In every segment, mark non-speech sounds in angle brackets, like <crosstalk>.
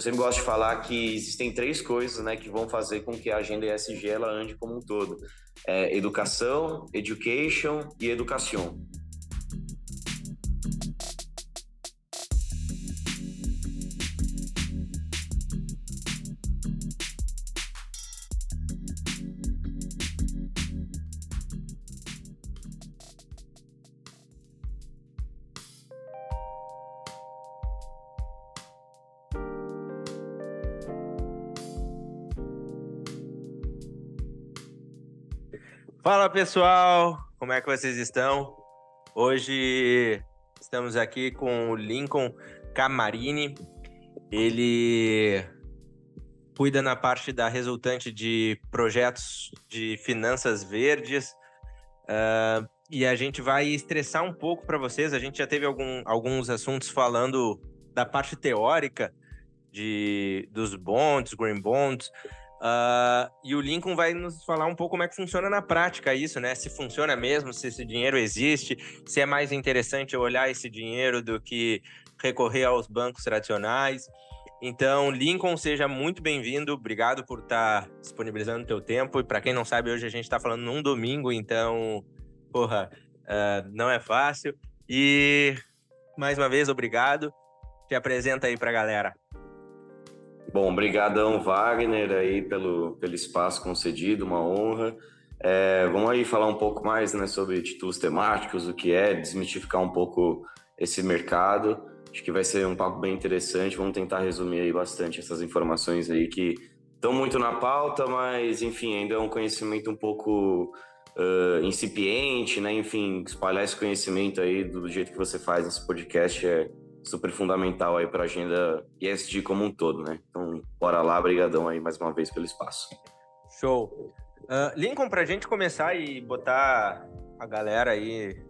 eu sempre gosto de falar que existem três coisas né, que vão fazer com que a agenda ESG ela ande como um todo. É educação, education e educação. Fala pessoal, como é que vocês estão? Hoje estamos aqui com o Lincoln Camarini. Ele cuida na parte da resultante de projetos de finanças verdes. Uh, e a gente vai estressar um pouco para vocês. A gente já teve algum, alguns assuntos falando da parte teórica de, dos bonds, green bonds, Uh, e o Lincoln vai nos falar um pouco como é que funciona na prática isso, né? Se funciona mesmo, se esse dinheiro existe, se é mais interessante olhar esse dinheiro do que recorrer aos bancos tradicionais. Então, Lincoln, seja muito bem-vindo. Obrigado por estar tá disponibilizando o teu tempo. E para quem não sabe, hoje a gente está falando num domingo, então, porra, uh, não é fácil. E mais uma vez, obrigado. Te apresenta aí para a galera. Bom, brigadão Wagner aí pelo, pelo espaço concedido, uma honra. É, vamos aí falar um pouco mais né, sobre títulos temáticos, o que é, desmistificar um pouco esse mercado. Acho que vai ser um papo bem interessante. Vamos tentar resumir aí bastante essas informações aí que estão muito na pauta, mas enfim, ainda é um conhecimento um pouco uh, incipiente, né? Enfim, espalhar esse conhecimento aí do jeito que você faz nesse podcast é, super fundamental aí para a agenda ESG como um todo, né? Então, bora lá, brigadão aí mais uma vez pelo espaço. Show. Uh, Lincoln, para a gente começar e botar a galera aí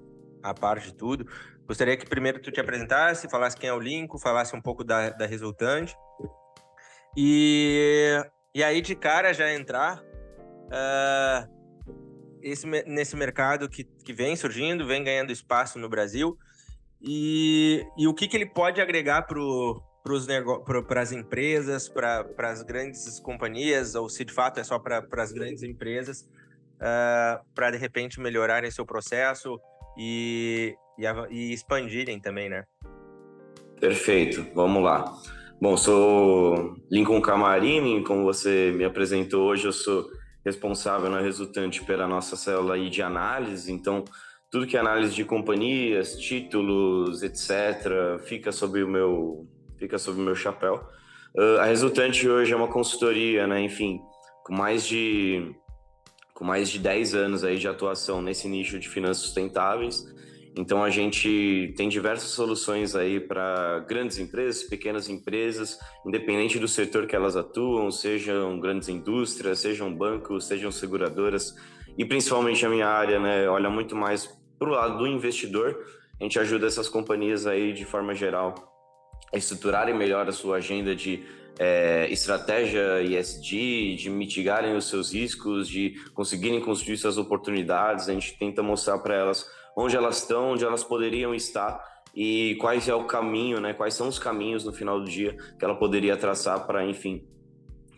a par de tudo, gostaria que primeiro tu te apresentasse, falasse quem é o Lincoln, falasse um pouco da, da resultante. E, e aí, de cara, já entrar uh, esse, nesse mercado que, que vem surgindo, vem ganhando espaço no Brasil, e, e o que, que ele pode agregar para as empresas, para as grandes companhias, ou se de fato é só para as grandes empresas, uh, ah, para de repente melhorarem seu processo e, e, e, expandirem também, né? Perfeito, vamos lá. Bom, sou Lincoln Camarini, como você me apresentou hoje, eu sou responsável na resultante pela nossa célula de análise, então tudo que é análise de companhias, títulos, etc., fica sob o meu, fica sob o meu chapéu. Uh, a resultante hoje é uma consultoria, né? Enfim, com mais de com mais de 10 anos aí de atuação nesse nicho de finanças sustentáveis. Então a gente tem diversas soluções aí para grandes empresas, pequenas empresas, independente do setor que elas atuam, sejam grandes indústrias, sejam bancos, sejam seguradoras, e principalmente a minha área, né, olha muito mais para o lado do investidor, a gente ajuda essas companhias aí de forma geral a estruturarem melhor a sua agenda de é, estratégia ESG, de mitigarem os seus riscos, de conseguirem construir suas oportunidades. A gente tenta mostrar para elas onde elas estão, onde elas poderiam estar e quais é o caminho, né? Quais são os caminhos no final do dia que ela poderia traçar para, enfim,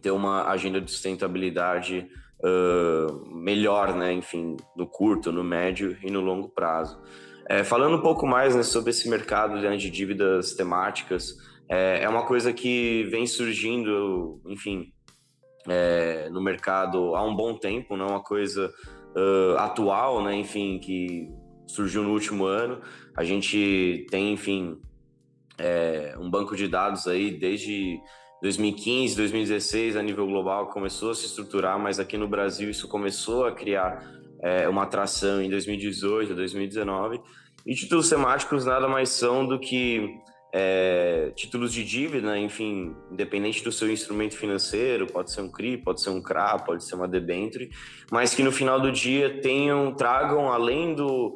ter uma agenda de sustentabilidade uh, melhor, né? Enfim, no curto, no médio e no longo prazo. É, falando um pouco mais né, sobre esse mercado né, de dívidas temáticas, é, é, uma coisa que vem surgindo, enfim, é, no mercado há um bom tempo, não é uma coisa uh, atual, né? Enfim, que surgiu no último ano. A gente tem, enfim, é, um banco de dados aí desde 2015, 2016, a nível global, começou a se estruturar, mas aqui no Brasil isso começou a criar é, uma atração em 2018, 2019. E títulos temáticos nada mais são do que é, títulos de dívida, enfim, independente do seu instrumento financeiro, pode ser um CRI, pode ser um CRA, pode ser uma debenture, mas que no final do dia tenham, tragam além do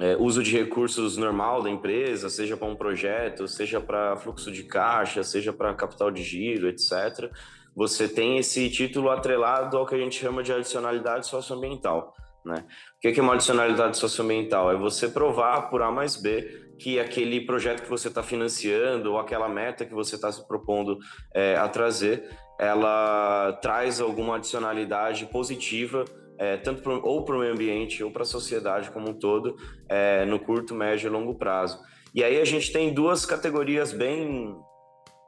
é, uso de recursos normal da empresa, seja para um projeto, seja para fluxo de caixa, seja para capital de giro, etc., você tem esse título atrelado ao que a gente chama de adicionalidade socioambiental. Né? O que é uma adicionalidade socioambiental? É você provar por A mais B que aquele projeto que você está financiando ou aquela meta que você está se propondo é, a trazer, ela traz alguma adicionalidade positiva é, tanto pro, ou para o meio ambiente ou para a sociedade como um todo, é, no curto, médio e longo prazo. E aí a gente tem duas categorias bem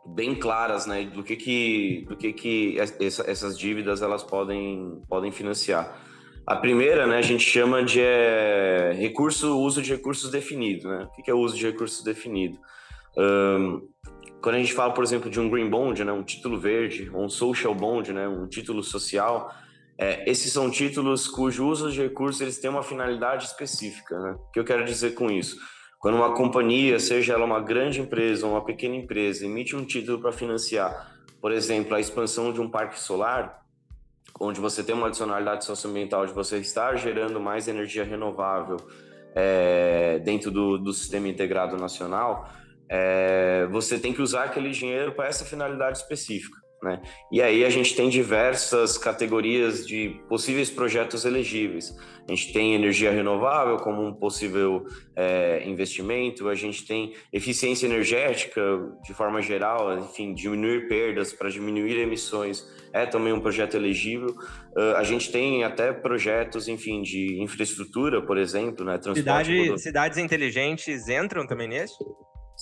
bem claras, né, do que que do que que essa, essas dívidas elas podem podem financiar. A primeira, né, a gente chama de é, recurso, uso de recursos definido, né? O que é o uso de recursos definido? Um, quando a gente fala, por exemplo, de um green bond, né, um título verde, ou um social bond, né, um título social, é, esses são títulos cujo uso de recursos eles têm uma finalidade específica. Né? O que eu quero dizer com isso? Quando uma companhia, seja ela uma grande empresa ou uma pequena empresa, emite um título para financiar, por exemplo, a expansão de um parque solar, onde você tem uma adicionalidade socioambiental de você estar gerando mais energia renovável é, dentro do, do, sistema integrado nacional, é, você tem que usar aquele dinheiro para essa finalidade específica. Né? E aí a gente tem diversas categorias de possíveis projetos elegíveis. A gente tem energia renovável como um possível é, investimento, a gente tem eficiência energética de forma geral, enfim, diminuir perdas para diminuir emissões é também um projeto elegível. Uh, a gente tem até projetos, enfim, de infraestrutura, por exemplo, né? Cidade, cidades inteligentes entram também nesse?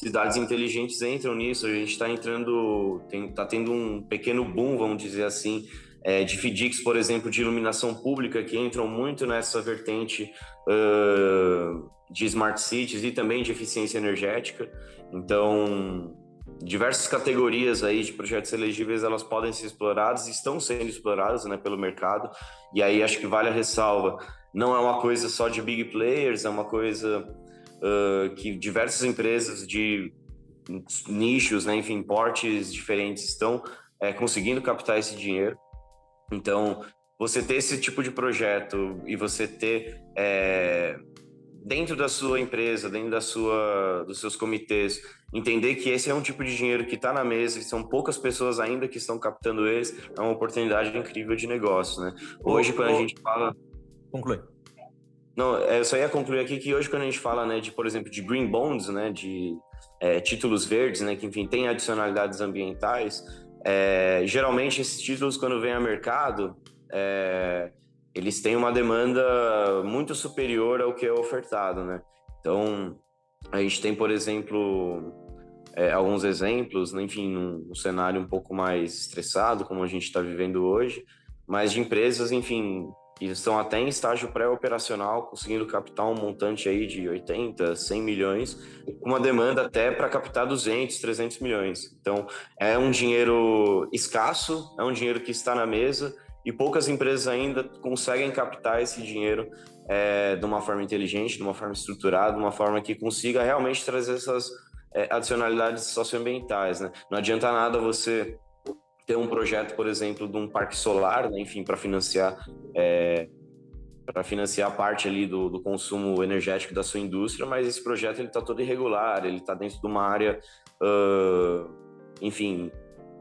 Cidades inteligentes entram nisso. A gente está entrando, está tendo um pequeno boom, vamos dizer assim, é, de FDICs, por exemplo, de iluminação pública, que entram muito nessa vertente uh, de smart cities e também de eficiência energética. Então, diversas categorias aí de projetos elegíveis elas podem ser exploradas, estão sendo exploradas né, pelo mercado. E aí acho que vale a ressalva. Não é uma coisa só de big players, é uma coisa uh, que diversas empresas de nichos, né, enfim, portes diferentes estão é, conseguindo captar esse dinheiro. Então, você ter esse tipo de projeto e você ter é, dentro da sua empresa, dentro da sua, dos seus comitês, entender que esse é um tipo de dinheiro que está na mesa, e são poucas pessoas ainda que estão captando esse, é uma oportunidade incrível de negócio, né? Hoje, quando a gente fala... Conclui. Não, é, eu só ia concluir aqui que hoje quando a gente fala, né, de, por exemplo, de green bonds, né, de é, títulos verdes, né, que enfim tem adicionalidades ambientais, é, geralmente esses títulos quando vêm a mercado, é, eles têm uma demanda muito superior ao que é ofertado, né? Então a gente tem, por exemplo, é, alguns exemplos, né, enfim, num, num cenário um pouco mais estressado, como a gente está vivendo hoje, mas de empresas, enfim, e estão até em estágio pré-operacional, conseguindo captar um montante aí de 80, 100 milhões, uma demanda até para captar 200, 300 milhões. Então, é um dinheiro escasso, é um dinheiro que está na mesa e poucas empresas ainda conseguem captar esse dinheiro é, de uma forma inteligente, de uma forma estruturada, de uma forma que consiga realmente trazer essas é, adicionalidades socioambientais. Né? Não adianta nada você ter um projeto, por exemplo, de um parque solar, né, enfim, para financiar é, para financiar parte ali do, do, consumo energético da sua indústria, mas esse projeto ele está todo irregular, ele está dentro de uma área, uh, enfim,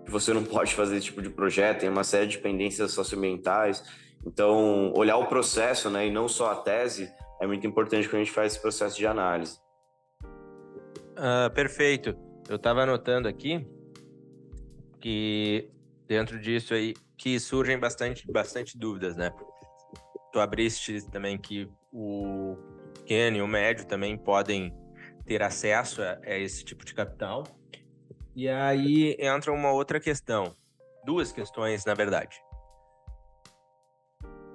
que você não <laughs> pode fazer esse tipo de projeto, tem uma série de dependências socioambientais. Então, olhar o processo, né, e não só a tese, é muito importante quando a gente faz esse processo de análise. Uh, perfeito. Eu estava anotando aqui que dentro disso aí que surgem bastante, bastante dúvidas, né? Tu abriste também que o pequeno e o médio também podem ter acesso a, a esse tipo de capital. E aí entra uma outra questão, duas questões na verdade.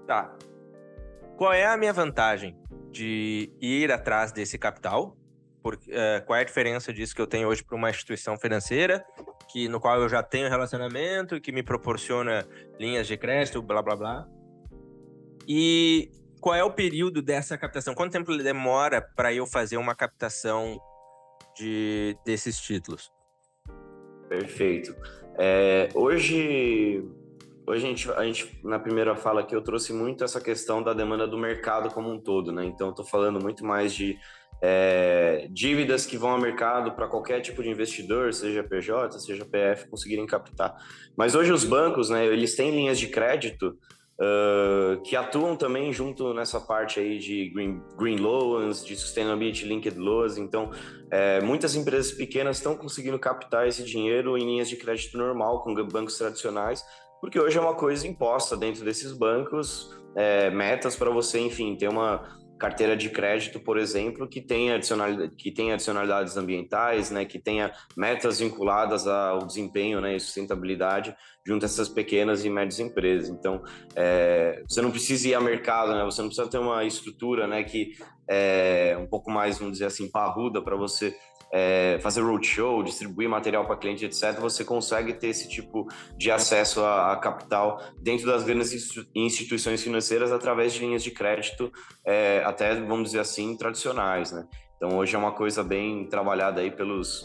Tá. Qual é a minha vantagem de ir atrás desse capital? Por, uh, qual é a diferença disso que eu tenho hoje para uma instituição financeira que no qual eu já tenho relacionamento, que me proporciona linhas de crédito, blá blá blá. E qual é o período dessa captação? Quanto tempo demora para eu fazer uma captação de desses títulos? Perfeito. É, hoje, hoje a gente, a gente, na primeira fala aqui, eu trouxe muito essa questão da demanda do mercado como um todo, né? Então, estou falando muito mais de é, dívidas que vão ao mercado para qualquer tipo de investidor, seja PJ, seja PF, conseguirem captar. Mas hoje os bancos, né, eles têm linhas de crédito uh, que atuam também junto nessa parte aí de Green, green Loans, de Sustainability Linked Loans. Então, é, muitas empresas pequenas estão conseguindo captar esse dinheiro em linhas de crédito normal com bancos tradicionais, porque hoje é uma coisa imposta dentro desses bancos, é, metas para você, enfim, ter uma carteira de crédito, por exemplo, que tenha adicionalidade, que tenha adicionalidades ambientais, né, que tenha metas vinculadas ao desempenho, né, e sustentabilidade junto a essas pequenas e médias empresas. Então, é, você não precisa ir ao mercado, né, você não precisa ter uma estrutura, né, que é um pouco mais, vamos dizer assim, parruda para você é, fazer roadshow, distribuir material para cliente, etc., você consegue ter esse tipo de acesso a, a capital dentro das grandes instituições financeiras através de linhas de crédito, é, até, vamos dizer assim, tradicionais, né? Então, hoje é uma coisa bem trabalhada aí pelos,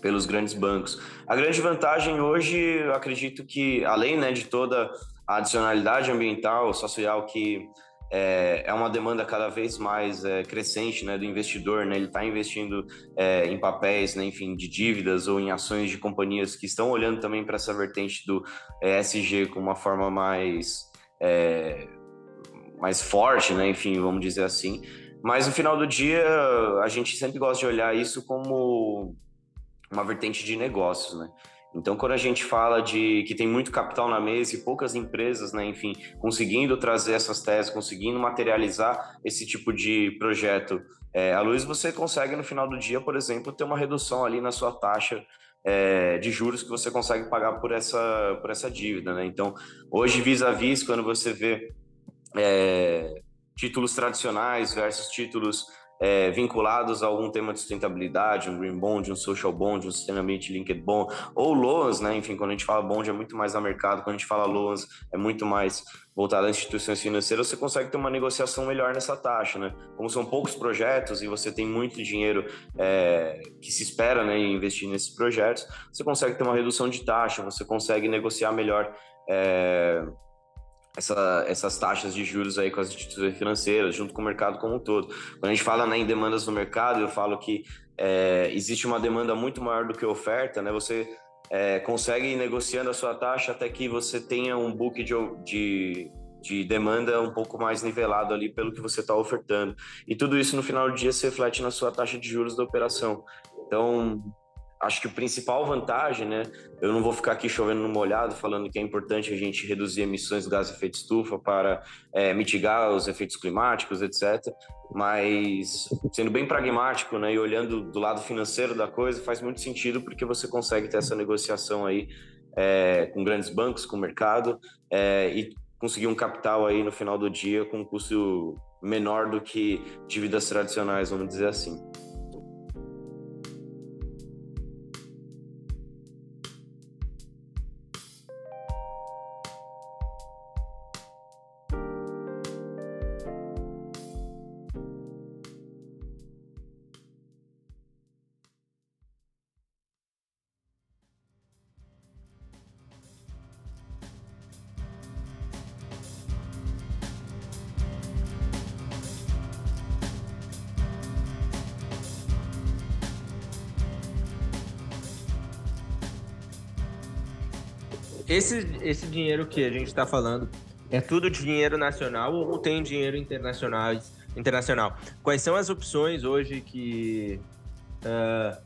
pelos grandes bancos. A grande vantagem hoje, acredito que, além né, de toda a adicionalidade ambiental, social que é, é uma demanda cada vez mais é, crescente né, do investidor, né, ele está investindo é, em papéis, né, enfim, de dívidas ou em ações de companhias que estão olhando também para essa vertente do ESG com uma forma mais, é, mais forte, né, enfim, vamos dizer assim. Mas no final do dia, a gente sempre gosta de olhar isso como uma vertente de negócios, né? Então, quando a gente fala de que tem muito capital na mesa e poucas empresas, né, enfim, conseguindo trazer essas teses, conseguindo materializar esse tipo de projeto é, à luz, você consegue no final do dia, por exemplo, ter uma redução ali na sua taxa é, de juros que você consegue pagar por essa, por essa dívida. Né? Então, hoje, vis-a-vis, quando você vê é, títulos tradicionais versus títulos é, vinculados a algum tema de sustentabilidade, um green bond, um social bond, um sustainability linked bond, ou loans, né? Enfim, quando a gente fala bond é muito mais a mercado, quando a gente fala loans é muito mais voltado a instituições financeiras, você consegue ter uma negociação melhor nessa taxa, né? Como são poucos projetos e você tem muito dinheiro é, que se espera, né, investir nesses projetos, você consegue ter uma redução de taxa, você consegue negociar melhor é, essa, essas taxas de juros aí com as instituições financeiras, junto com o mercado como um todo. Quando a gente fala né, em demandas no mercado, eu falo que é, existe uma demanda muito maior do que oferta, né? Você é, consegue ir negociando a sua taxa até que você tenha um book de, de, de demanda um pouco mais nivelado ali pelo que você está ofertando. E tudo isso no final do dia se reflete na sua taxa de juros da operação. Então, acho que o principal vantagem, né? Eu não vou ficar aqui chovendo no molhado falando que é importante a gente reduzir emissões de gás de efeito estufa para é, mitigar os efeitos climáticos, etc. Mas sendo bem pragmático, né? E olhando do lado financeiro da coisa, faz muito sentido porque você consegue ter essa negociação aí é, com grandes bancos, com o mercado é, e conseguir um capital aí no final do dia com um custo menor do que dívidas tradicionais, vamos dizer assim. Esse, esse dinheiro que a gente está falando é tudo dinheiro nacional ou tem dinheiro internacional? internacional? Quais são as opções hoje que uh,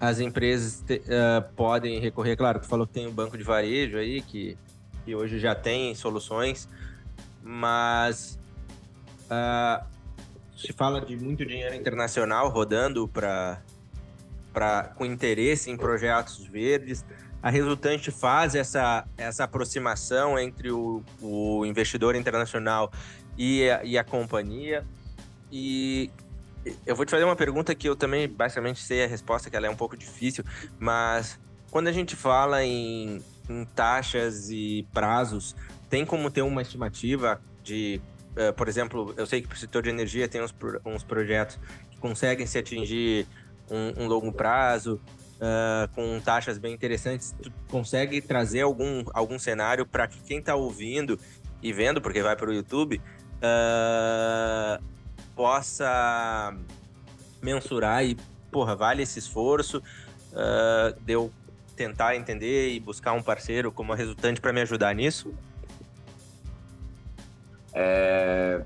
as empresas te, uh, podem recorrer? Claro, tu falou que tem o um banco de varejo aí, que, que hoje já tem soluções, mas uh, se fala de muito dinheiro internacional rodando para com interesse em projetos verdes a resultante faz essa, essa aproximação entre o, o investidor internacional e a, e a companhia. E eu vou te fazer uma pergunta que eu também basicamente sei a resposta, que ela é um pouco difícil, mas quando a gente fala em, em taxas e prazos, tem como ter uma estimativa de, uh, por exemplo, eu sei que para o setor de energia tem uns, uns projetos que conseguem se atingir um, um longo prazo, uh, com taxas bem interessantes, tu consegue trazer algum, algum cenário para que quem está ouvindo e vendo, porque vai para o YouTube, uh, possa mensurar e, porra, vale esse esforço uh, de eu tentar entender e buscar um parceiro como resultante para me ajudar nisso? É,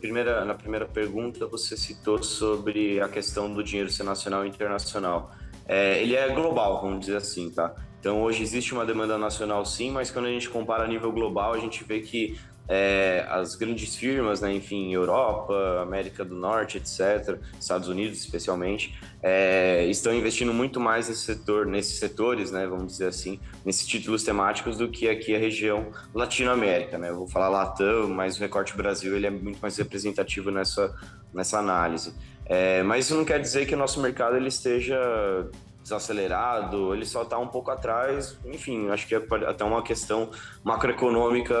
primeira, na primeira pergunta, você citou sobre a questão do dinheiro ser nacional e internacional. É, ele é global, vamos dizer assim, tá? Então, hoje existe uma demanda nacional, sim, mas quando a gente compara a nível global, a gente vê que é, as grandes firmas, né, enfim, Europa, América do Norte, etc., Estados Unidos especialmente, é, estão investindo muito mais nesse setor, nesses setores, né, vamos dizer assim, nesses títulos temáticos do que aqui a região Latinoamérica, né? Eu vou falar Latam, mas o recorte Brasil ele é muito mais representativo nessa nessa análise. É, mas isso não quer dizer que o nosso mercado ele esteja desacelerado, ele só está um pouco atrás. Enfim, acho que é até uma questão macroeconômica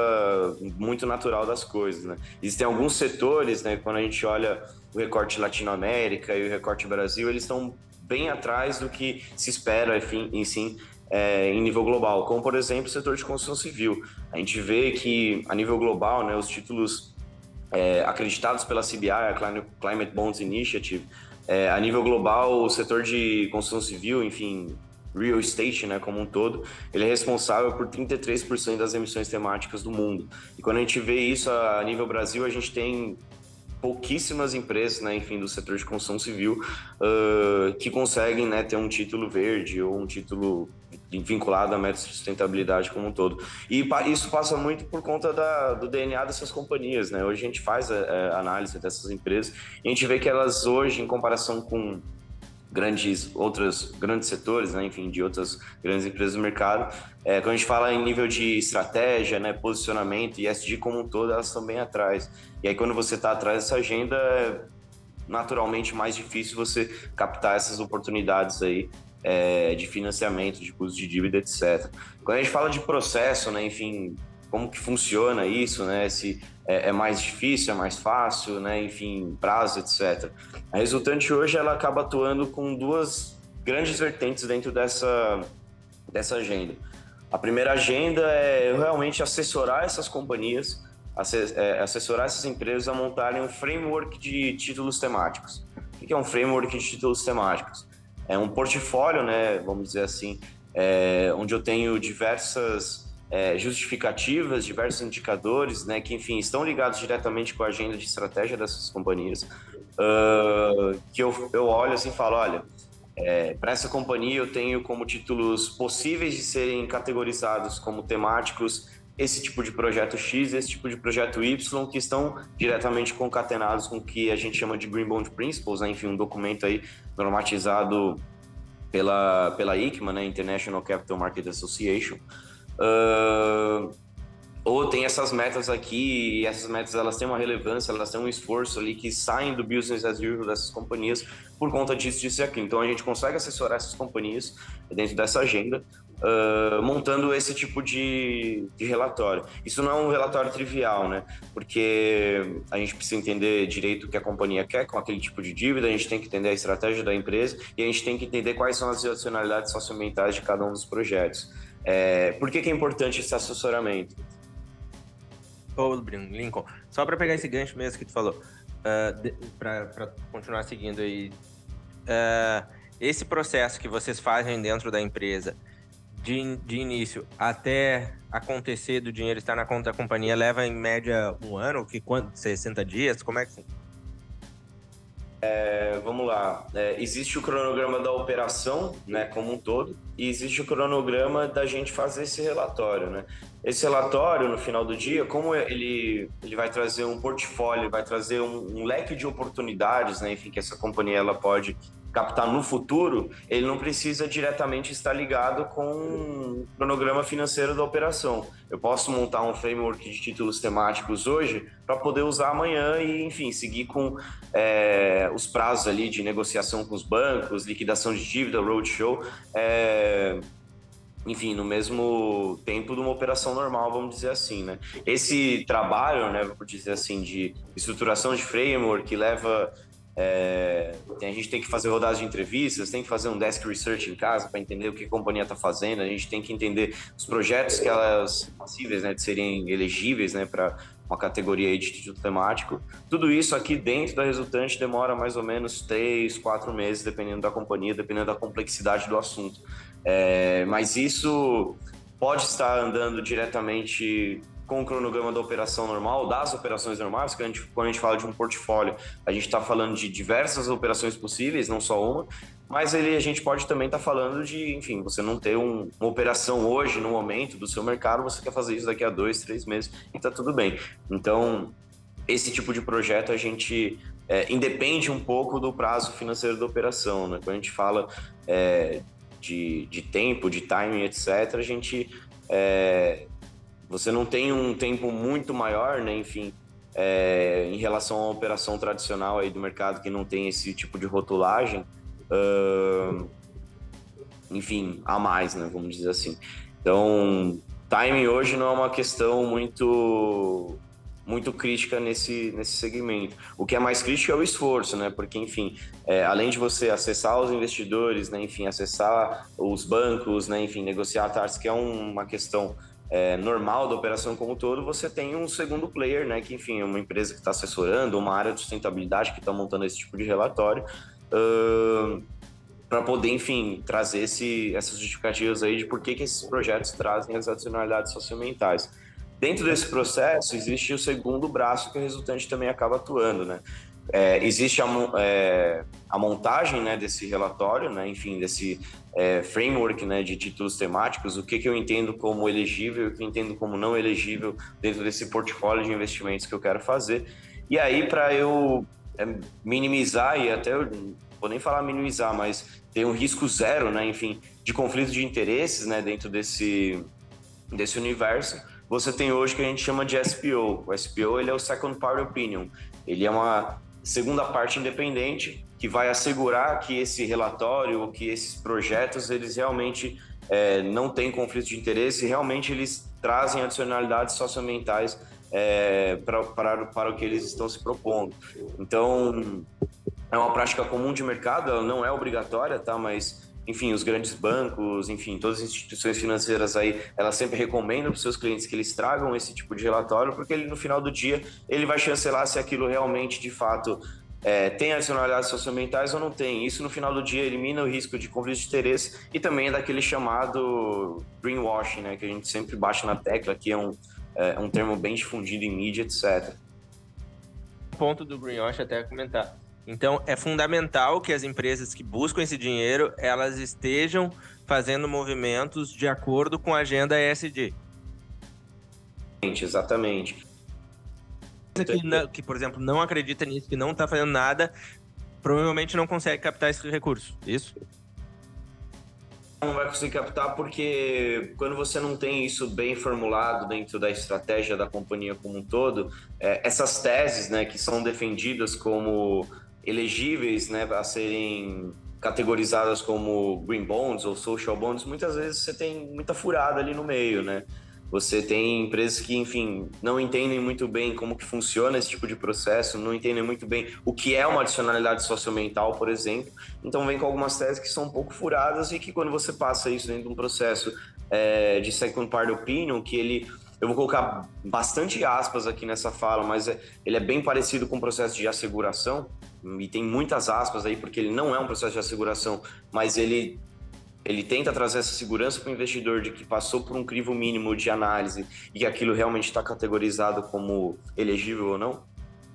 muito natural das coisas. Né? Existem alguns setores, né, quando a gente olha o recorte Latinoamérica e o recorte Brasil, eles estão bem atrás do que se espera, enfim, em sim, é, em nível global, como por exemplo o setor de construção civil. A gente vê que a nível global, né, os títulos é, acreditados pela CBI, a Climate Bonds Initiative, é, a nível global, o setor de construção civil, enfim, real estate, né, como um todo, ele é responsável por 33% das emissões temáticas do mundo. E quando a gente vê isso a nível Brasil, a gente tem pouquíssimas empresas, né, enfim, do setor de construção civil uh, que conseguem, né, ter um título verde ou um título vinculado à meta de sustentabilidade como um todo. E isso passa muito por conta da, do DNA dessas companhias, né? Hoje a gente faz a, a análise dessas empresas e a gente vê que elas hoje, em comparação com grandes outros grandes setores, né, enfim, de outras grandes empresas do mercado. É, quando a gente fala em nível de estratégia, né, posicionamento e SG como um todo, elas estão bem atrás. E aí quando você está atrás dessa agenda, é naturalmente mais difícil você captar essas oportunidades aí é, de financiamento, de custo de dívida, etc. Quando a gente fala de processo, né, enfim, como que funciona isso, né, se é, é mais difícil, é mais fácil, né, enfim, prazo, etc. A resultante hoje ela acaba atuando com duas grandes vertentes dentro dessa, dessa agenda. A primeira agenda é realmente assessorar essas companhias, é, assessorar essas empresas a montarem um framework de títulos temáticos. O que é um framework de títulos temáticos? É um portfólio, né, vamos dizer assim, é, onde eu tenho diversas é, justificativas, diversos indicadores, né, que enfim estão ligados diretamente com a agenda de estratégia dessas companhias, uh, que eu, eu olho assim e falo, olha, é, para essa companhia eu tenho como títulos possíveis de serem categorizados como temáticos esse tipo de projeto X, esse tipo de projeto Y, que estão diretamente concatenados com o que a gente chama de Green Bond Principles, né? enfim, um documento aí normatizado pela, pela ICMA, né? International Capital Market Association. Uh, ou tem essas metas aqui, e essas metas elas têm uma relevância, elas têm um esforço ali que saem do business as usual dessas companhias por conta disso, disso e. Então a gente consegue assessorar essas companhias dentro dessa agenda, uh, montando esse tipo de, de, relatório. Isso não é um relatório trivial, né? Porque a gente precisa entender direito o que a companhia quer com aquele tipo de dívida, a gente tem que entender a estratégia da empresa e a gente tem que entender quais são as adicionalidades socioambientais de cada um dos projetos. É, por que, que é importante esse assessoramento? Ô, Lincoln, só para pegar esse gancho mesmo que tu falou, uh, para continuar seguindo aí, uh, esse processo que vocês fazem dentro da empresa, de, de início até acontecer do dinheiro estar na conta da companhia, leva em média um ano, que quanto? 60 dias? Como é que é, vamos lá. É, existe o cronograma da operação, né, como um todo, e existe o cronograma da gente fazer esse relatório, né? Esse relatório, no final do dia, como ele, ele vai trazer um portfólio, vai trazer um, um leque de oportunidades, né, enfim, que essa companhia ela pode captar no futuro, ele não precisa diretamente estar ligado com o cronograma financeiro da operação. Eu posso montar um framework de títulos temáticos hoje para poder usar amanhã e, enfim, seguir com é, os prazos ali de negociação com os bancos, liquidação de dívida, roadshow, é, enfim, no mesmo tempo de uma operação normal, vamos dizer assim, né? Esse trabalho, né, vou dizer assim, de estruturação de framework leva é, a gente tem que fazer rodadas de entrevistas, tem que fazer um desk research em casa para entender o que a companhia está fazendo, a gente tem que entender os projetos que elas são passíveis né, de serem elegíveis né, para uma categoria de título temático. Tudo isso aqui dentro da resultante demora mais ou menos três, quatro meses, dependendo da companhia, dependendo da complexidade do assunto. É, mas isso pode estar andando diretamente com o cronograma da operação normal, das operações normais, que a gente, quando a gente fala de um portfólio, a gente está falando de diversas operações possíveis, não só uma, mas ele, a gente pode também estar tá falando de, enfim, você não ter um, uma operação hoje, no momento do seu mercado, você quer fazer isso daqui a dois, três meses e está tudo bem. Então, esse tipo de projeto a gente é, independe um pouco do prazo financeiro da operação, né? Quando a gente fala é, de, de tempo, de timing, etc., a gente é, você não tem um tempo muito maior, né? Enfim, é, em relação à operação tradicional aí do mercado que não tem esse tipo de rotulagem, uh, enfim, a mais, né? Vamos dizer assim. Então, timing hoje não é uma questão muito muito crítica nesse, nesse segmento. O que é mais crítico é o esforço, né? Porque, enfim, é, além de você acessar os investidores, né? Enfim, acessar os bancos, né? Enfim, negociar taxas, que é uma questão é, normal da operação como um todo, você tem um segundo player, né? Que, enfim, é uma empresa que está assessorando, uma área de sustentabilidade que está montando esse tipo de relatório. Uh, para poder, enfim, trazer esse, essas justificativas aí de por que, que esses projetos trazem as adicionalidades socioambientais. Dentro desse processo, existe o segundo braço que o resultante também acaba atuando, né? É, existe a, é, a, montagem né, desse relatório, né, enfim, desse é, framework né, de títulos temáticos, o que, que eu entendo como elegível e o que eu entendo como não elegível dentro desse portfólio de investimentos que eu quero fazer. E aí, para eu é, minimizar, e até eu vou nem falar minimizar, mas ter um risco zero, né, enfim, de conflito de interesses né, dentro desse, desse universo, você tem hoje que a gente chama de SPO. O SPO ele é o Second Party Opinion. Ele é uma segunda parte independente que vai assegurar que esse relatório ou que esses projetos eles realmente é, não têm conflito de interesse, realmente eles trazem adicionalidades socioambientais é, para, para, o que eles estão se propondo. Então, é uma prática comum de mercado, ela não é obrigatória, tá? Mas enfim, os grandes bancos, enfim, todas as instituições financeiras aí, elas sempre recomendam para os seus clientes que eles tragam esse tipo de relatório, porque ele no final do dia ele vai chancelar se aquilo realmente de fato é, tem adicionalidades socioambientais ou não tem. Isso no final do dia elimina o risco de conflito de interesse e também é daquele chamado greenwashing, né, que a gente sempre bate na tecla, que é um, é, um termo bem difundido em mídia, etc. Ponto do greenwashing até comentar então, é fundamental que as empresas que buscam esse dinheiro, elas estejam fazendo movimentos de acordo com a agenda ESG. Exatamente. Que, não, que, por exemplo, não acredita nisso, que não está fazendo nada, provavelmente não consegue captar esse recurso. Isso? Não vai conseguir captar porque quando você não tem isso bem formulado dentro da estratégia da companhia como um todo, é, essas teses, né, que são defendidas como elegíveis né, a serem categorizadas como green bonds ou social bonds, muitas vezes você tem muita furada ali no meio, né? Você tem empresas que, enfim, não entendem muito bem como que funciona esse tipo de processo, não entendem muito bem o que é uma adicionalidade socioambiental, por exemplo. Então vem com algumas teses que são um pouco furadas e que quando você passa isso dentro de um processo é, de second party opinion, que ele eu vou colocar bastante aspas aqui nessa fala, mas é, ele é bem parecido com o processo de asseguração, e tem muitas aspas aí, porque ele não é um processo de asseguração, mas ele, ele tenta trazer essa segurança para o investidor de que passou por um crivo mínimo de análise e que aquilo realmente está categorizado como elegível ou não.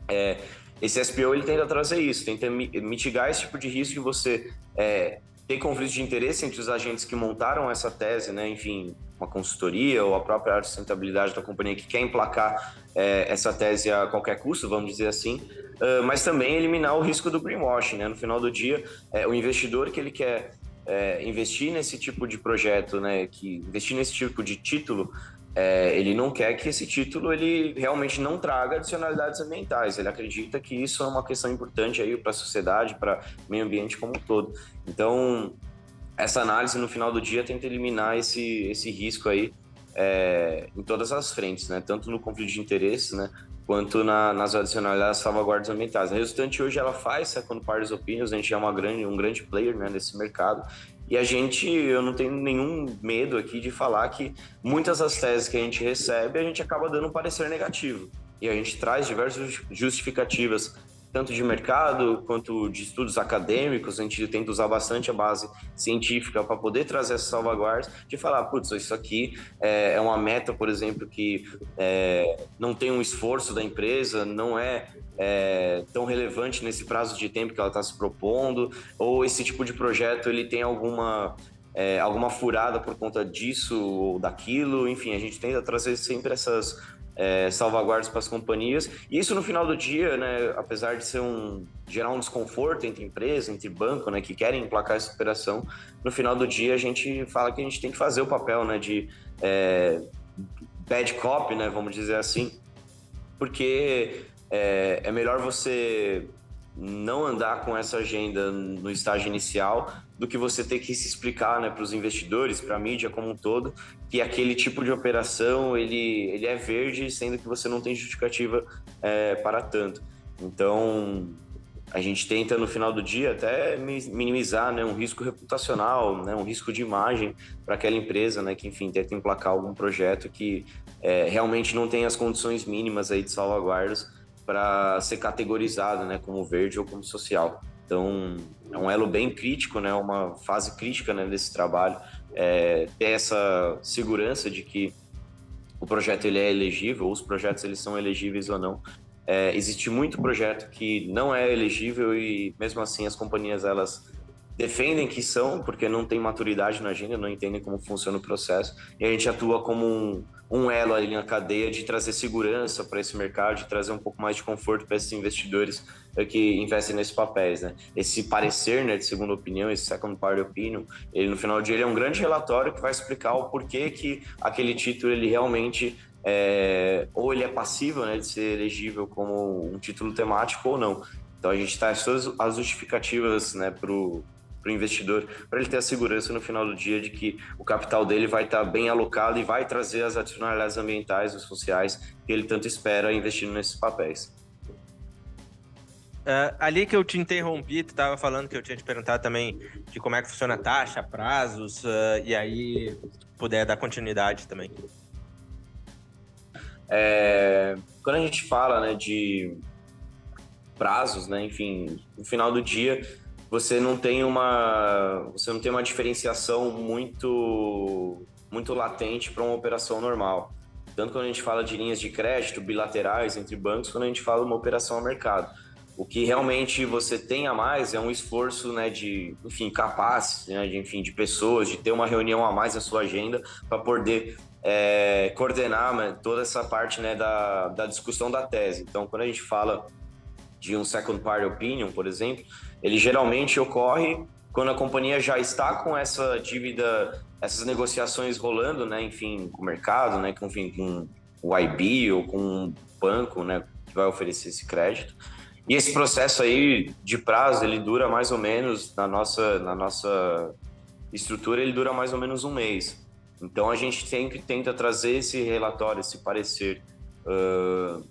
É, esse SPO ele tenta trazer isso, tenta mitigar esse tipo de risco que você é, tem conflito de interesse entre os agentes que montaram essa tese, né? Enfim, uma consultoria ou a própria sustentabilidade da companhia que quer emplacar é, essa tese a qualquer custo, vamos dizer assim, uh, mas também eliminar o risco do greenwashing, né? No final do dia, é, o investidor que ele quer é, investir nesse tipo de projeto, né? Que investir nesse tipo de título, é, ele não quer que esse título ele realmente não traga adicionalidades ambientais. Ele acredita que isso é uma questão importante aí para a sociedade, para o meio ambiente como um todo. Então, essa análise no final do dia tenta eliminar esse, esse risco aí é, em todas as frentes, né? Tanto no conflito de interesses, né? Quanto na, nas adicionalidades salvaguardas ambientais. A resultante hoje ela faz second parties opinions, a gente é uma grande, um grande player né, nesse mercado e a gente, eu não tenho nenhum medo aqui de falar que muitas das teses que a gente recebe, a gente acaba dando um parecer negativo. E a gente traz diversas justificativas tanto de mercado quanto de estudos acadêmicos, a gente tenta usar bastante a base científica para poder trazer essas salvaguardas, de falar, putz, isso aqui é, é uma meta, por exemplo, que é, não tem um esforço da empresa, não é, é, tão relevante nesse prazo de tempo que ela está se propondo, ou esse tipo de projeto ele tem alguma é, alguma furada por conta disso ou daquilo, enfim, a gente tenta trazer sempre essas é, salvaguardas para as companhias. E isso no final do dia, né, apesar de ser um gerar um desconforto entre empresa, entre banco, né, que querem emplacar essa operação, no final do dia a gente fala que a gente tem que fazer o papel, né, de é, bad cop, né, vamos dizer assim, porque é, é melhor você não andar com essa agenda no estágio inicial do que você ter que se explicar né, para os investidores, para a mídia como um todo, que aquele tipo de operação ele, ele é verde, sendo que você não tem justificativa é, para tanto. Então, a gente tenta no final do dia até minimizar né, um risco reputacional, né, um risco de imagem para aquela empresa, né, que enfim tenta emplacar algum projeto que é, realmente não tem as condições mínimas aí de salvaguardas para ser categorizado, né, como verde ou como social. Então, é um elo bem crítico, né, uma fase crítica né, desse trabalho, é, ter essa segurança de que o projeto ele é elegível, os projetos eles são elegíveis ou não. É, existe muito projeto que não é elegível e mesmo assim as companhias elas defendem que são, porque não tem maturidade na agenda, não entendem como funciona o processo, e a gente atua como um, um elo ali na cadeia de trazer segurança para esse mercado, de trazer um pouco mais de conforto para esses investidores eh, que investem nesses papéis, né? Esse parecer, né, de segunda opinião, esse second party opinion, ele no final do dia é um grande relatório que vai explicar o porquê que aquele título ele realmente é, ou ele é passível, né, de ser elegível como um título temático ou não. Então a gente traz todas as justificativas, né, para o para o investidor, para ele ter a segurança no final do dia de que o capital dele vai estar tá bem alocado e vai trazer as adicionalidades ambientais e sociais que ele tanto espera investindo nesses papéis. Uh, ali que eu te interrompi, tu estava falando que eu tinha te perguntado também de como é que funciona a taxa, prazos, uh, e aí puder dar continuidade também. É, quando a gente fala né, de prazos, né, enfim, no final do dia você não tem uma você não tem uma diferenciação muito muito latente para uma operação normal. Tanto quando a gente fala de linhas de crédito bilaterais entre bancos, quando a gente fala uma operação a mercado. O que realmente você tem a mais é um esforço, né, de, enfim, capaz, né, de, enfim, de pessoas, de ter uma reunião a mais na sua agenda para poder é, coordenar né, toda essa parte, né, da, da discussão da tese. Então, quando a gente fala de um second party opinion, por exemplo, ele geralmente ocorre quando a companhia já está com essa dívida, essas negociações rolando, né, enfim, com o mercado, né, com, enfim, com o IB ou com um banco, né, que vai oferecer esse crédito. E esse processo aí de prazo, ele dura mais ou menos, na nossa, na nossa estrutura, ele dura mais ou menos um mês. Então a gente sempre tenta trazer esse relatório, esse parecer, uh,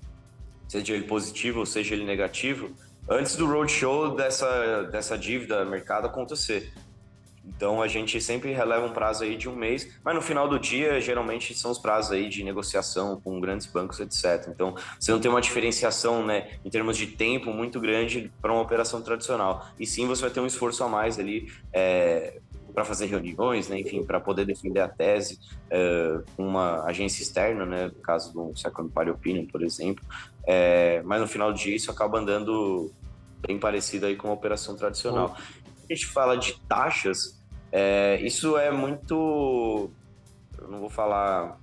seja ele positivo ou seja ele negativo, antes do roadshow dessa, dessa dívida mercado acontecer. Então a gente sempre releva um prazo aí de um mês, mas no final do dia geralmente são os prazos aí de negociação com grandes bancos, etc. Então você não tem uma diferenciação, né, em termos de tempo muito grande para uma operação tradicional. E sim você vai ter um esforço a mais ali é, para fazer reuniões, né, enfim, para poder defender a tese é, com uma agência externa, né, no caso do Second Party Opinion, por exemplo. É, mas no final do dia isso acaba andando bem parecido aí com a operação tradicional. A gente fala de taxas, é, isso é muito, eu não vou falar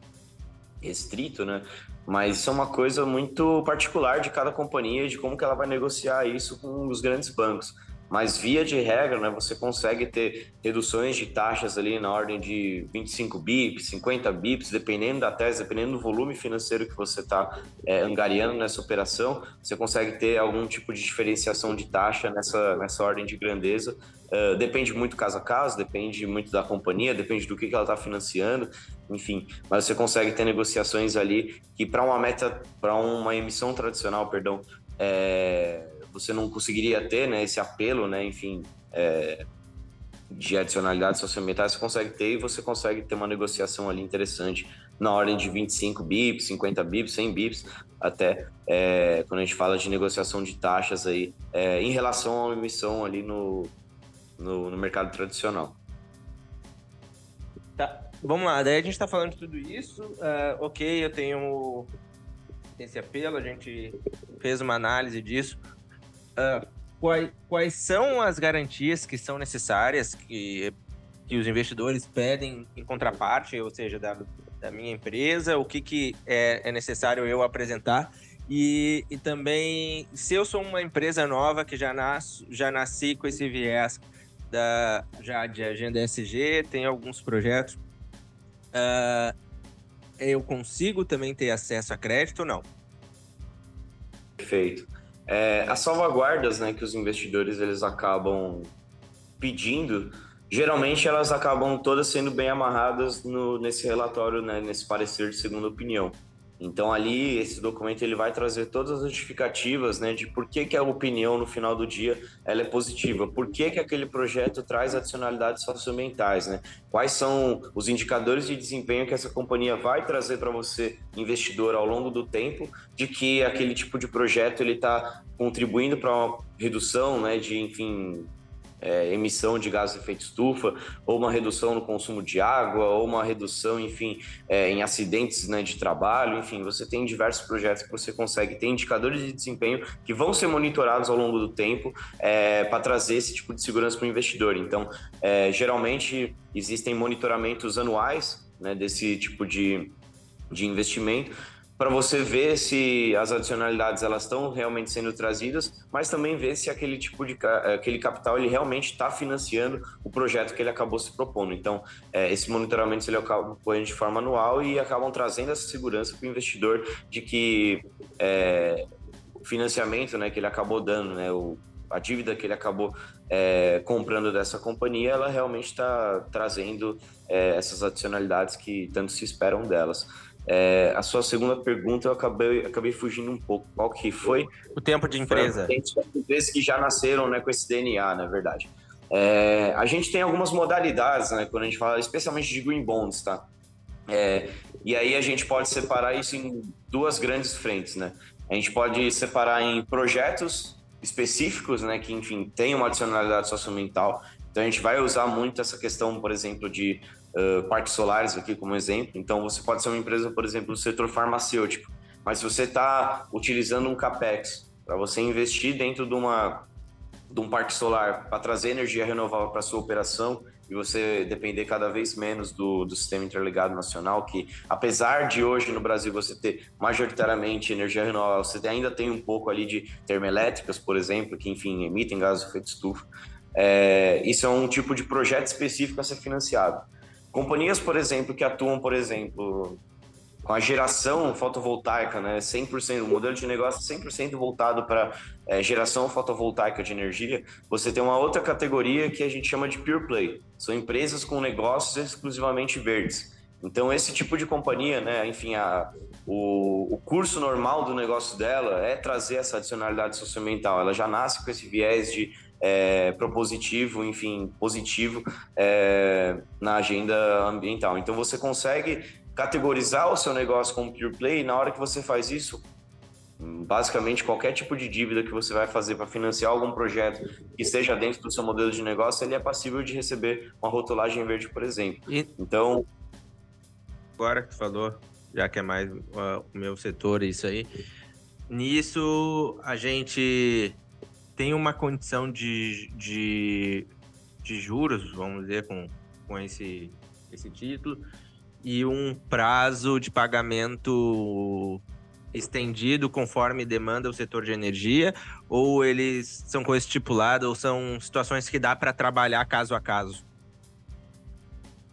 restrito, né? Mas isso é uma coisa muito particular de cada companhia, de como que ela vai negociar isso com os grandes bancos. Mas via de regra, né, você consegue ter reduções de taxas ali na ordem de 25 bips, 50 bips, dependendo da tese, dependendo do volume financeiro que você está é, angariando nessa operação, você consegue ter algum tipo de diferenciação de taxa nessa, nessa ordem de grandeza. Uh, depende muito caso a caso, depende muito da companhia, depende do que, que ela está financiando, enfim. Mas você consegue ter negociações ali que para uma meta, para uma emissão tradicional, perdão, é, você não conseguiria ter né, esse apelo, né, enfim, é, de adicionalidades socioambientais, você consegue ter e você consegue ter uma negociação ali interessante na ordem de 25 bips, 50 bips, 100 bips, até é, quando a gente fala de negociação de taxas aí é, em relação à emissão ali no, no, no mercado tradicional. Tá, vamos lá, daí a gente está falando de tudo isso, uh, ok, eu tenho esse apelo, a gente fez uma análise disso. Uh, quais, quais são as garantias que são necessárias que, que os investidores pedem em contraparte, ou seja, da, da minha empresa, o que, que é, é necessário eu apresentar e, e também, se eu sou uma empresa nova que já, nasço, já nasci com esse viés da, já de agenda SG, tem alguns projetos, uh, eu consigo também ter acesso a crédito ou não? Perfeito. É, as salvaguardas né, que os investidores eles acabam pedindo, geralmente elas acabam todas sendo bem amarradas no, nesse relatório, né, nesse parecer de segunda opinião. Então ali esse documento ele vai trazer todas as justificativas, né, de por que, que a opinião no final do dia ela é positiva, por que, que aquele projeto traz adicionalidades socioambientais, né? Quais são os indicadores de desempenho que essa companhia vai trazer para você, investidor, ao longo do tempo, de que aquele tipo de projeto ele está contribuindo para uma redução, né, de enfim é, emissão de gases de efeito estufa, ou uma redução no consumo de água, ou uma redução, enfim, é, em acidentes né, de trabalho, enfim, você tem diversos projetos que você consegue ter indicadores de desempenho que vão ser monitorados ao longo do tempo é, para trazer esse tipo de segurança para o investidor. Então, é, geralmente existem monitoramentos anuais né, desse tipo de, de investimento para você ver se as adicionalidades elas estão realmente sendo trazidas, mas também ver se aquele tipo de aquele capital ele realmente está financiando o projeto que ele acabou se propondo. Então, é, esse monitoramento ele acompanha de forma anual e acabam trazendo essa segurança para o investidor de que é, o financiamento, né, que ele acabou dando, né, o, a dívida que ele acabou é, comprando dessa companhia, ela realmente está trazendo essas adicionalidades que tanto se esperam delas. É, a sua segunda pergunta eu acabei, acabei fugindo um pouco. Qual que foi? O tempo de empresa. Tem empresas que já nasceram né, com esse DNA, na verdade. É, a gente tem algumas modalidades, né, quando a gente fala especialmente de green bonds, tá? É, e aí a gente pode separar isso em duas grandes frentes, né? A gente pode separar em projetos específicos, né, que enfim tem uma adicionalidade socioambiental. Então a gente vai usar muito essa questão, por exemplo, de parques solares aqui como exemplo. Então, você pode ser uma empresa, por exemplo, do setor farmacêutico, mas se você está utilizando um capex para você investir dentro de uma de um parque solar para trazer energia renovável para sua operação e você depender cada vez menos do, do sistema interligado nacional, que apesar de hoje no Brasil você ter majoritariamente energia renovável, você ainda tem um pouco ali de termoelétricas, por exemplo, que enfim emitem gases de efeito estufa. É, isso é um tipo de projeto específico a ser financiado. Companhias, por exemplo, que atuam, por exemplo, com a geração fotovoltaica, né, 100%, o modelo de negócio 100% voltado para é, geração fotovoltaica de energia, você tem uma outra categoria que a gente chama de pure play. São empresas com negócios exclusivamente verdes. Então, esse tipo de companhia, né, enfim, a, o, o curso normal do negócio dela é trazer essa adicionalidade socioambiental. Ela já nasce com esse viés de é, propositivo, enfim, positivo é, na agenda ambiental. Então você consegue categorizar o seu negócio como pure play e na hora que você faz isso, basicamente qualquer tipo de dívida que você vai fazer para financiar algum projeto que esteja dentro do seu modelo de negócio, ele é passível de receber uma rotulagem verde, por exemplo. E... Então, agora que tu falou, já que é mais uh, o meu setor isso aí, nisso a gente tem uma condição de, de, de juros, vamos dizer, com, com esse, esse título, e um prazo de pagamento estendido conforme demanda o setor de energia, ou eles são coisas estipuladas, ou são situações que dá para trabalhar caso a caso?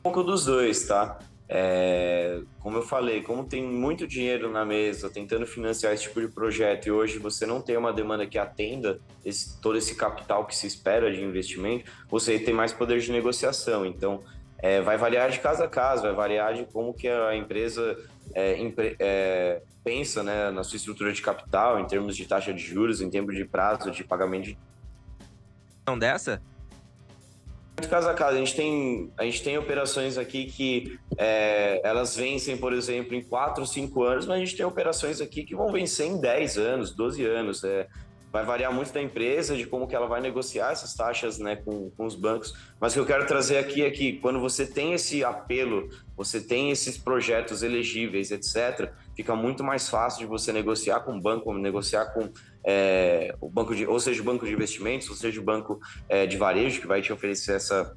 Um pouco dos dois, tá? É, como eu falei, como tem muito dinheiro na mesa tentando financiar esse tipo de projeto e hoje você não tem uma demanda que atenda esse, todo esse capital que se espera de investimento, você tem mais poder de negociação. Então, é, vai variar de caso a caso, vai variar de como que a empresa é, é, pensa né, na sua estrutura de capital, em termos de taxa de juros, em termos de prazo de pagamento. De... Dessa? Caso a caso. A gente tem, a gente tem operações aqui que é, elas vencem, por exemplo, em 4, 5 anos, mas a gente tem operações aqui que vão vencer em 10 anos, 12 anos. É, vai variar muito da empresa, de como que ela vai negociar essas taxas né, com, com os bancos. Mas o que eu quero trazer aqui é que quando você tem esse apelo, você tem esses projetos elegíveis, etc., fica muito mais fácil de você negociar com o banco, negociar com é, o banco de, ou seja, o banco de investimentos, ou seja, o banco é, de varejo que vai te oferecer essa,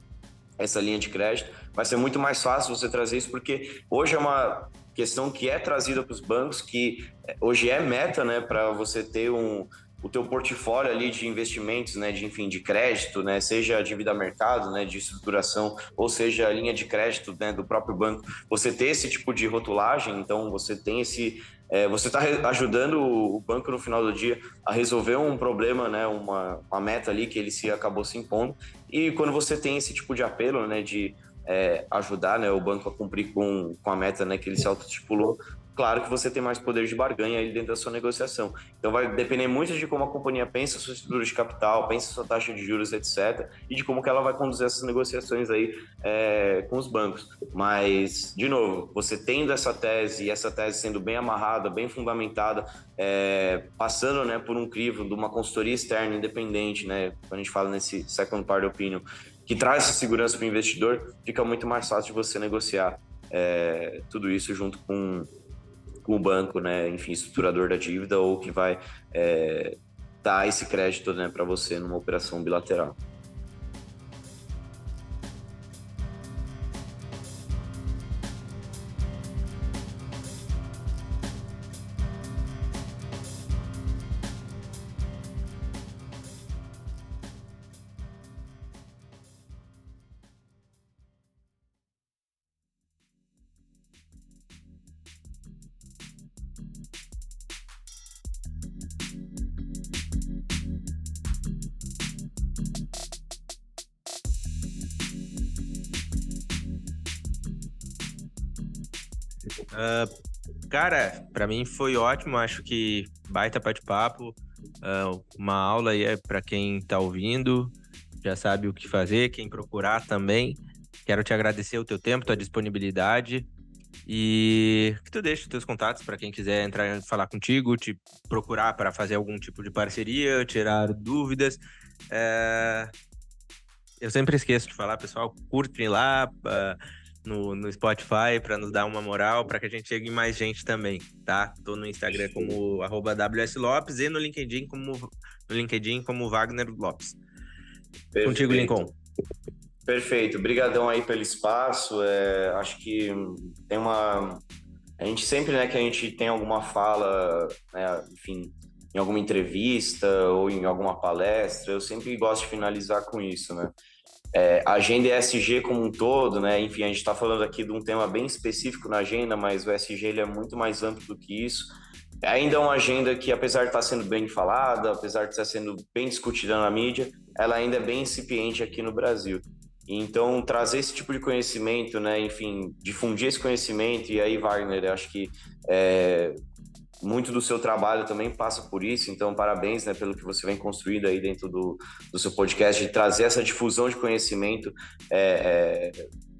essa linha de crédito. Vai ser muito mais fácil você trazer isso, porque hoje é uma questão que é trazida para os bancos, que é, hoje é meta, né, para você ter um o teu portfólio ali de investimentos, né, de enfim, de crédito, né, seja dívida mercado, né, de estruturação, ou seja a linha de crédito, né, do próprio banco, você ter esse tipo de rotulagem, então você tem esse, é, você está ajudando o banco no final do dia a resolver um problema, né, uma, uma meta ali que ele se acabou se impondo, e quando você tem esse tipo de apelo, né, de é, ajudar né, o banco a cumprir com, com a meta né, que ele se autotipulou, claro que você tem mais poder de barganha aí dentro da sua negociação. Então vai depender muito de como a companhia pensa sua estrutura de capital, pensa a sua taxa de juros, etc. E de como que ela vai conduzir essas negociações aí é, com os bancos. Mas, de novo, você tendo essa tese e essa tese sendo bem amarrada, bem fundamentada, é, passando né, por um crivo de uma consultoria externa independente, né, quando a gente fala nesse second party opinion, que traz essa segurança para o investidor, fica muito mais fácil de você negociar é, tudo isso junto com com o banco, né, enfim, estruturador da dívida ou que vai é, dar esse crédito né, para você numa operação bilateral. Uh, cara, para mim foi ótimo. Acho que baita bate-papo. Uh, uma aula aí é para quem tá ouvindo, já sabe o que fazer, quem procurar também. Quero te agradecer o teu tempo, tua disponibilidade e que tu deixe os teus contatos para quem quiser entrar falar contigo, te procurar para fazer algum tipo de parceria, tirar dúvidas. É... Eu sempre esqueço de falar, pessoal, curtem lá, uh, no, no Spotify para nos dar uma moral, para que a gente chegue mais gente também, tá? Tô no Instagram como arroba WSLopes e no LinkedIn como, no LinkedIn como Wagner Lopes. Perfeito. Contigo, Lincoln. Perfeito. Obrigadão aí pelo espaço. É, acho que tem uma... A gente sempre, né, que a gente tem alguma fala, né, enfim, em alguma entrevista ou em alguma palestra, eu sempre gosto de finalizar com isso, né? É, a agenda ESG como um todo, né? Enfim, a gente está falando aqui de um tema bem específico na agenda, mas o ESG ele é muito mais amplo do que isso. Ainda é uma agenda que, apesar de estar tá sendo bem falada, apesar de estar sendo bem discutida na mídia, ela ainda é bem incipiente aqui no Brasil. Então, trazer esse tipo de conhecimento, né, enfim, difundir esse conhecimento, e aí, Wagner, acho que é, muito do seu trabalho também passa por isso, então parabéns né, pelo que você vem construindo aí dentro do, do seu podcast, de trazer essa difusão de conhecimento, é,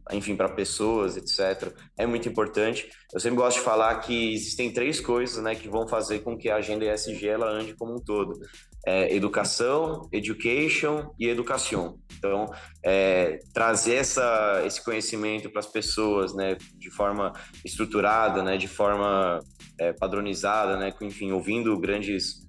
é, enfim, para pessoas, etc. É muito importante. Eu sempre gosto de falar que existem três coisas né, que vão fazer com que a agenda ESG ela ande como um todo. É, educação, education e educação. Então, é, trazer essa, esse conhecimento para as pessoas, né, de forma estruturada, né, de forma é, padronizada, né, enfim, ouvindo grandes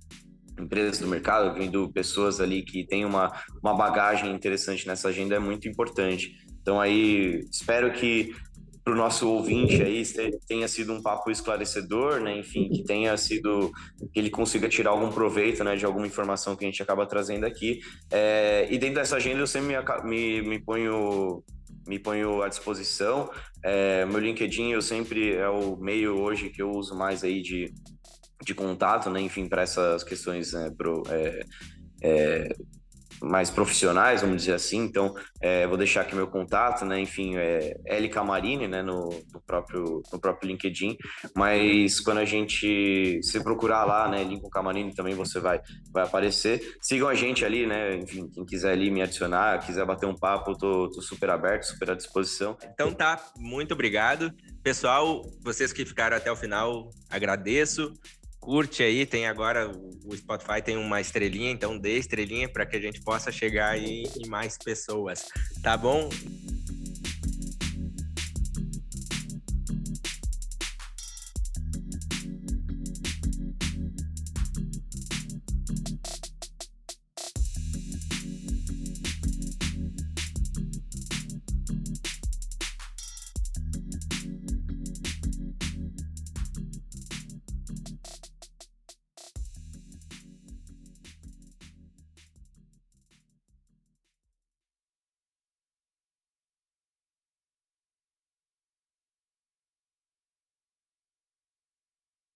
empresas do mercado, ouvindo pessoas ali que têm uma, uma bagagem interessante nessa agenda é muito importante. Então aí espero que para o nosso ouvinte aí tenha sido um papo esclarecedor, né? Enfim, que tenha sido que ele consiga tirar algum proveito, né, de alguma informação que a gente acaba trazendo aqui. É, e dentro dessa agenda eu sempre me, me, me ponho me ponho à disposição. É, meu LinkedIn eu sempre é o meio hoje que eu uso mais aí de, de contato, né? Enfim, para essas questões né, pro, é, é, mais profissionais, vamos dizer assim. Então, é, vou deixar aqui meu contato, né? Enfim, é L Camarini, né? No, no, próprio, no próprio LinkedIn. Mas quando a gente se procurar lá, né? Lincoln Camarini também você vai, vai aparecer. Sigam a gente ali, né? Enfim, quem quiser ali me adicionar, quiser bater um papo, tô, tô super aberto, super à disposição. Então tá, muito obrigado. Pessoal, vocês que ficaram até o final, agradeço curte aí, tem agora o Spotify tem uma estrelinha, então dê estrelinha para que a gente possa chegar aí em mais pessoas, tá bom?